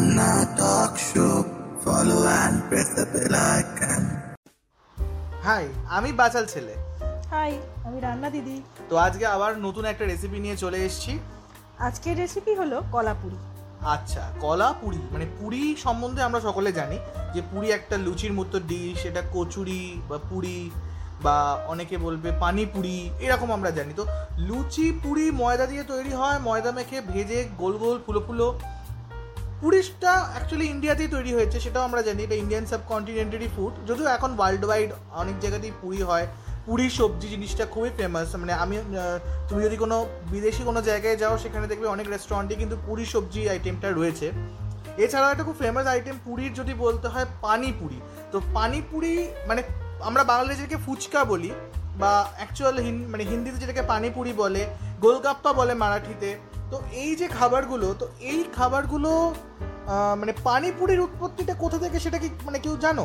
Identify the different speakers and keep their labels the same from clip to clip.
Speaker 1: Anna Talk Show. Follow and press the bell icon.
Speaker 2: Hi আমি বাচাল ছেলে
Speaker 3: high আমি রান্না দিদি
Speaker 2: তো আজকে আবার নতুন একটা রেসিপি নিয়ে চলে এসেছি
Speaker 3: আজকের রেসিপি হলো কলাপুরি
Speaker 2: আচ্ছা কলা পুরি মানে পুরি সম্বন্ধে আমরা সকলে জানি যে পুরি একটা লুচির মতো ডিশ এটা কচুরি বা পুরি বা অনেকে বলবে পানিপুরি এরকম আমরা জানি তো লুচি পুরি ময়দা দিয়ে তৈরি হয় ময়দা মেখে ভেজে গোল গোল ফুলো ফুলো পুরিটা অ্যাকচুয়ালি ইন্ডিয়াতেই তৈরি হয়েছে, সেটাও আমরা জানি। এটা ইন্ডিয়ান সাবকন্টিনেন্টারি ফুড যদিও এখন ওয়ার্ল্ড ওয়াইড অনেক জায়গাতেই পুরি হয়। পুরি সবজি জিনিসটা খুবই ফেমাস মানে আমি তুমি যদি কোনো বিদেশি কোনো জায়গায় যাও, সেখানে দেখবে অনেক রেস্টুরেন্টে কিন্তু পুরি সবজি আইটেমটা রয়েছে। এছাড়াও একটা খুব ফেমাস আইটেম পুরীর যদি বলতে হয়, পানিপুরি। তো পানিপুরি মানে আমরা বাংলায় যেটাকে ফুচকা বলি, বা অ্যাকচুয়াল মানে হিন্দিতে যেটাকে পানিপুরি বলে, গোলগাপ্পা বলে মারাঠিতে তো এই যে খাবারগুলো, তো এই খাবারগুলো মানে পানিপুরির উৎপত্তিটা কোথা থেকে সেটা কি মানে কেউ জানো?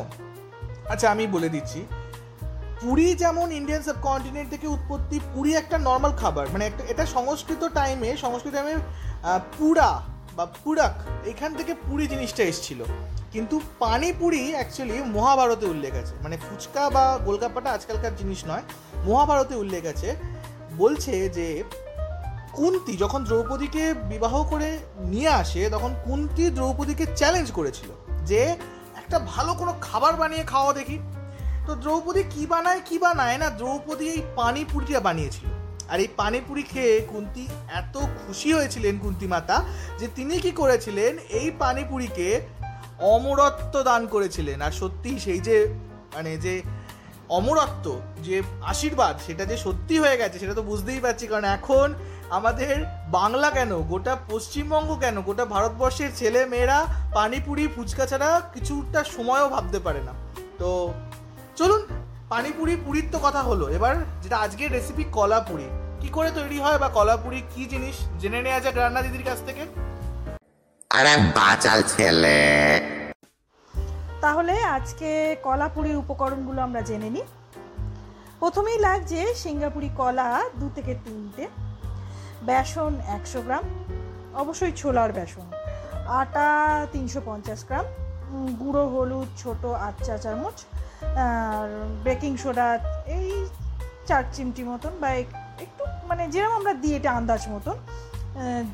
Speaker 2: আচ্ছা আমি বলে দিচ্ছি। পুরি যেমন ইন্ডিয়ান সাবকন্টিনেন্ট থেকে উৎপত্তি, পুরি একটা নর্মাল খাবার। মানে একটা, এটা সংস্কৃত টাইমে সংস্কৃত টাইমে পুরা বা পুরাক, এখান থেকে পুরি জিনিসটা এসেছিল। কিন্তু পানিপুরি অ্যাকচুয়ালি মহাভারতে উল্লেখ আছে। মানে ফুচকা বা গোলগাপ্পাটা আজকালকার জিনিস নয়, মহাভারতে উল্লেখ আছে। বলছে যে কুন্তি যখন দ্রৌপদীকে বিবাহ করে নিয়ে আসে, তখন কুন্তি দ্রৌপদীকে চ্যালেঞ্জ করেছিল যে একটা ভালো কোনো খাবার বানিয়ে খাওয়া দেখি। তো দ্রৌপদী কি বানায় কি বানায় না, দ্রৌপদী এই পানিপুরিটা বানিয়েছিল। আর এই পানিপুরি খেয়ে কুন্তি এত খুশি হয়েছিলেন কুন্তি মাতা যে তিনি কি করেছিলেন, এই পানিপুরিকে অমরত্ব দান করেছিলেন। আর সত্যি সেই যে মানে যে অমরত্ব, যে আশীর্বাদ, সেটা যে সত্যি হয়ে গেছে, সেটা তো বুঝতেই পারছি। কারণ এখন আমাদের বাংলা কেন, গোটা পশ্চিমবঙ্গ কেন, গোটা ভারতবর্ষের ছেলে মেয়েরা পানিপুরি ফুচকা ছাড়া কিছুটা সময়ও ভাবতে পারে না। তো চলুন, পানিপুরি পুরীর তো কথা হলো। এবার যেটা আজকের রেসিপি কলাপুরি। কি করে তৈরি হয় বা কলাপুরি কি জিনিস? জেনে নেওয়া যাক রান্না দিদির কাছ থেকে।
Speaker 1: আরে বাচাল ছেলে।
Speaker 3: তাহলে আজকে কলাপুরির উপকরণগুলো আমরা জেনে নিই। প্রথমেই লাগছে সিঙ্গাপুরি কলা দু থেকে তিনটে। বেসন একশো গ্রাম, অবশ্যই ছোলার বেসন। আটা তিনশো পঞ্চাশ গ্রাম গুঁড়ো হলুদ ছোট আট চা চামচ, আর বেকিং সোডা এই চার চিমটি মতন বা এক- একটু মানে যেরকম আমরা দিই এটা আন্দাজ মতন।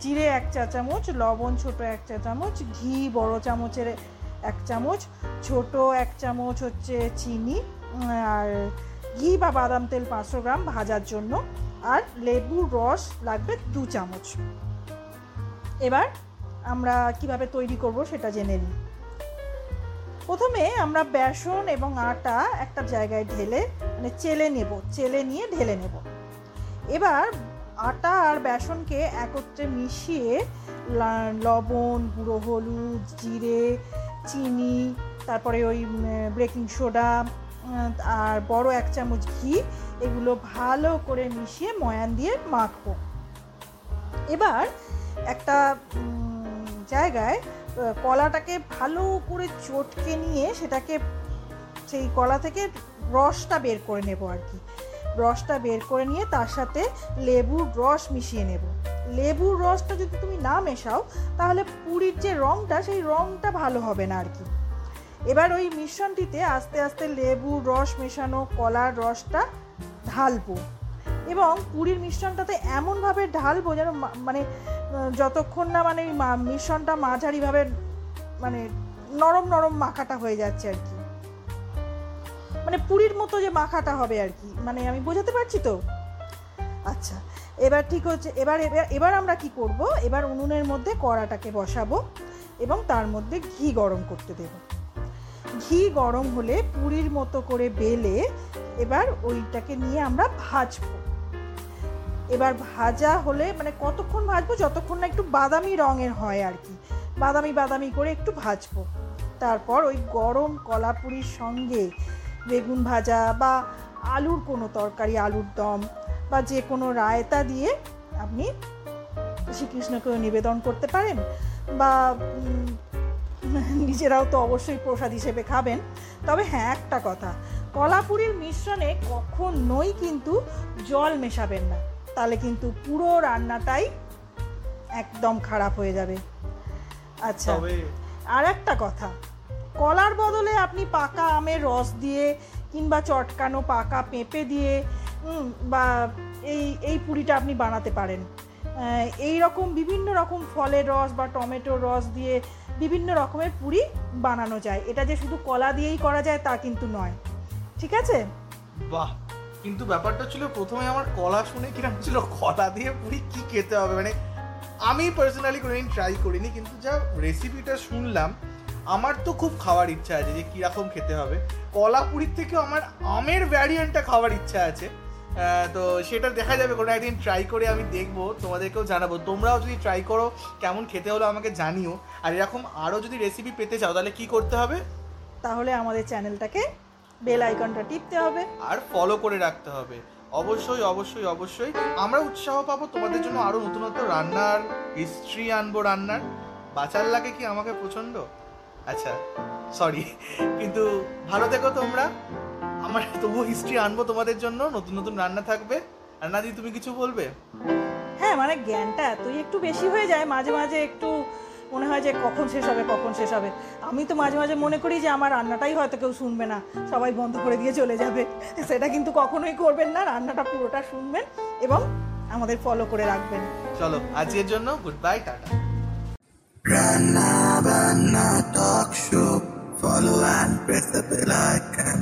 Speaker 3: জিরে এক চা চামচ, লবণ ছোট এক চা চামচ, ঘি বড় চামচের এক চামচ, ছোট এক চামচ হচ্ছে চিনি আর ঘি বা বাদাম তেল পাঁচশো গ্রাম ভাজার জন্য, আর লেবুর রস লাগবে দু চামচ। এবার আমরা কীভাবে তৈরি করব সেটা জেনে নিই। প্রথমে আমরা বেসন এবং আটা একটা জায়গায় ঢেলে মানে চেলে নেব, চেলে নিয়ে ঢেলে নেব। এবার আটা আর বেসনকে একত্রে মিশিয়ে লবণ, গুঁড়ো হলুদ, জিরে চিনি, তারপরে ওই বেকিং সোডা আর বড় এক চামচ ঘি, এগুলো ভালো করে মিশিয়ে ময়ান দিয়ে মাখবো। এবার একটা জায়গায় কলাটাকে ভালো করে চটকে নিয়ে সেটাকে সেই কলা থেকে রসটা বের করে নেব আর কি। রসটা বের করে নিয়ে তার সাথে লেবুর রস মিশিয়ে নেব। লেবুর রসটা যদি তুমি না মেশাও, তাহলে পুরীর যে রঙটা সেই রঙটা ভালো হবে না আর কি। এবার ওই মিশ্রণটিতে আস্তে আস্তে লেবুর রস মেশানো, কলার রসটা ঢালবো। এবং পুরীর মিশ্রণটাতে এমনভাবে ঢালবো যেন মানে যতক্ষণ না মানে মিশ্রণটা মাঝারিভাবে মানে নরম নরম মাখাটা হয়ে যাচ্ছে আর কি। মানে পুরীর মতো যে মাখাটা হবে আর কি। মানে আমি বোঝাতে পারছি তো? আচ্ছা এবার ঠিক হচ্ছে, এবার এবার আমরা কি করব? এবার উনুনের মধ্যে কড়াটাকে বসাবো এবং তার মধ্যে ঘি গরম করতে দেব। ঘি গরম হলে পুরীর মতো করে বেলে এবার ওইটাকে নিয়ে আমরা ভাজবো। এবার ভাজা হলে মানে কতক্ষণ ভাজবো? যতক্ষণ না একটু বাদামি রঙের হয় আর কি। বাদামি বাদামি করে একটু ভাজবো। তারপর ওই গরম কলাপুরির সঙ্গে বেগুন ভাজা বা আলুর কোনো তরকারি, আলুর দম বা যে কোনো রায়তা দিয়ে আপনি শ্রীকৃষ্ণকেও নিবেদন করতে পারেন বা নিজেরাও তো অবশ্যই প্রসাদ হিসেবে খাবেন। তবে হ্যাঁ একটা কথা কলাপুরির মিশ্রণে কখনোই কিন্তু জল মেশাবেন না। তাহলে কিন্তু পুরো রান্নাটাই একদম খারাপ হয়ে যাবে। আচ্ছা আর একটা কথা কলার বদলে আপনি পাকা আমের রস দিয়ে কিংবা চটকানো পাকা পেঁপে দিয়ে বা এই এই পুরিটা আপনি বানাতে পারেন। এই রকম বিভিন্ন রকম ফলের রস বা টমেটোর রস দিয়ে বিভিন্ন রকমের পুরি বানানো যায়। এটা যে শুধু কলা দিয়েই করা যায় তা কিন্তু নয়। ঠিক আছে?
Speaker 2: বাহ! কিন্তু ব্যাপারটা ছিল প্রথমে আমার কলা শুনে কীরকম ছিল, কলা দিয়ে পুরি কি খেতে হবে? মানে আমি পার্সোনালি কোনোদিন ট্রাই করিনি, কিন্তু যা রেসিপিটা শুনলাম, আমার তো খুব খাওয়ার ইচ্ছা আছে যে কীরকম খেতে হবে। কলা পুরির থেকেও আমার আমের ভ্যারিয়েন্টটা খাওয়ার ইচ্ছা আছে। তো সেটা দেখা যাবে কোনো একদিন ট্রাই করে আমি দেখব তোমাদেরকেও জানাব। তোমরাও যদি ট্রাই করো কেমন খেতে হলো আমাকে জানিও। আর এরকম আরও যদি রেসিপি পেতে চাও তাহলে কি করতে হবে?
Speaker 3: তাহলে আমাদের চ্যানেলটাকে বেল আইকনটা টিপতে হবে।
Speaker 2: আর ফলো করে রাখতে হবে। অবশ্যই অবশ্যই অবশ্যই আমরা উৎসাহ পাবো তোমাদের জন্য আরও নতুনত্ব রান্নার হিস্ট্রি আনব রান্নার। বাঁচার লাগে কি আমাকে প্রচণ্ড আচ্ছা সরি কিন্তু ভালো থেকো তোমরা। আমার তবুও হিস্ট্রি আনব তোমাদের জন্য নতুন নতুন রান্না থাকবে। রান্নাদি তুমি কিছু বলবে?
Speaker 3: হ্যাঁ মানে জ্ঞানটা এতই একটু বেশি হয়ে যায় মাঝে মাঝে একটু মনে হয় যে কখন শেষ হবে কখন শেষ হবে। আমি তো মাঝে মাঝে মনে করি যে আমার রান্নাটাই হয়তো কেউ শুনবে না সবাই বন্ধ করে দিয়ে চলে যাবে। সেটা কিন্তু কখনোই করবেন না রান্নাটা পুরোটা শুনবেন এবং আমাদের ফলো করে রাখবেন।
Speaker 2: চলো আজকের জন্য good bye tata.
Speaker 1: Rana Bana Talk Show. Follow and press the bell icon.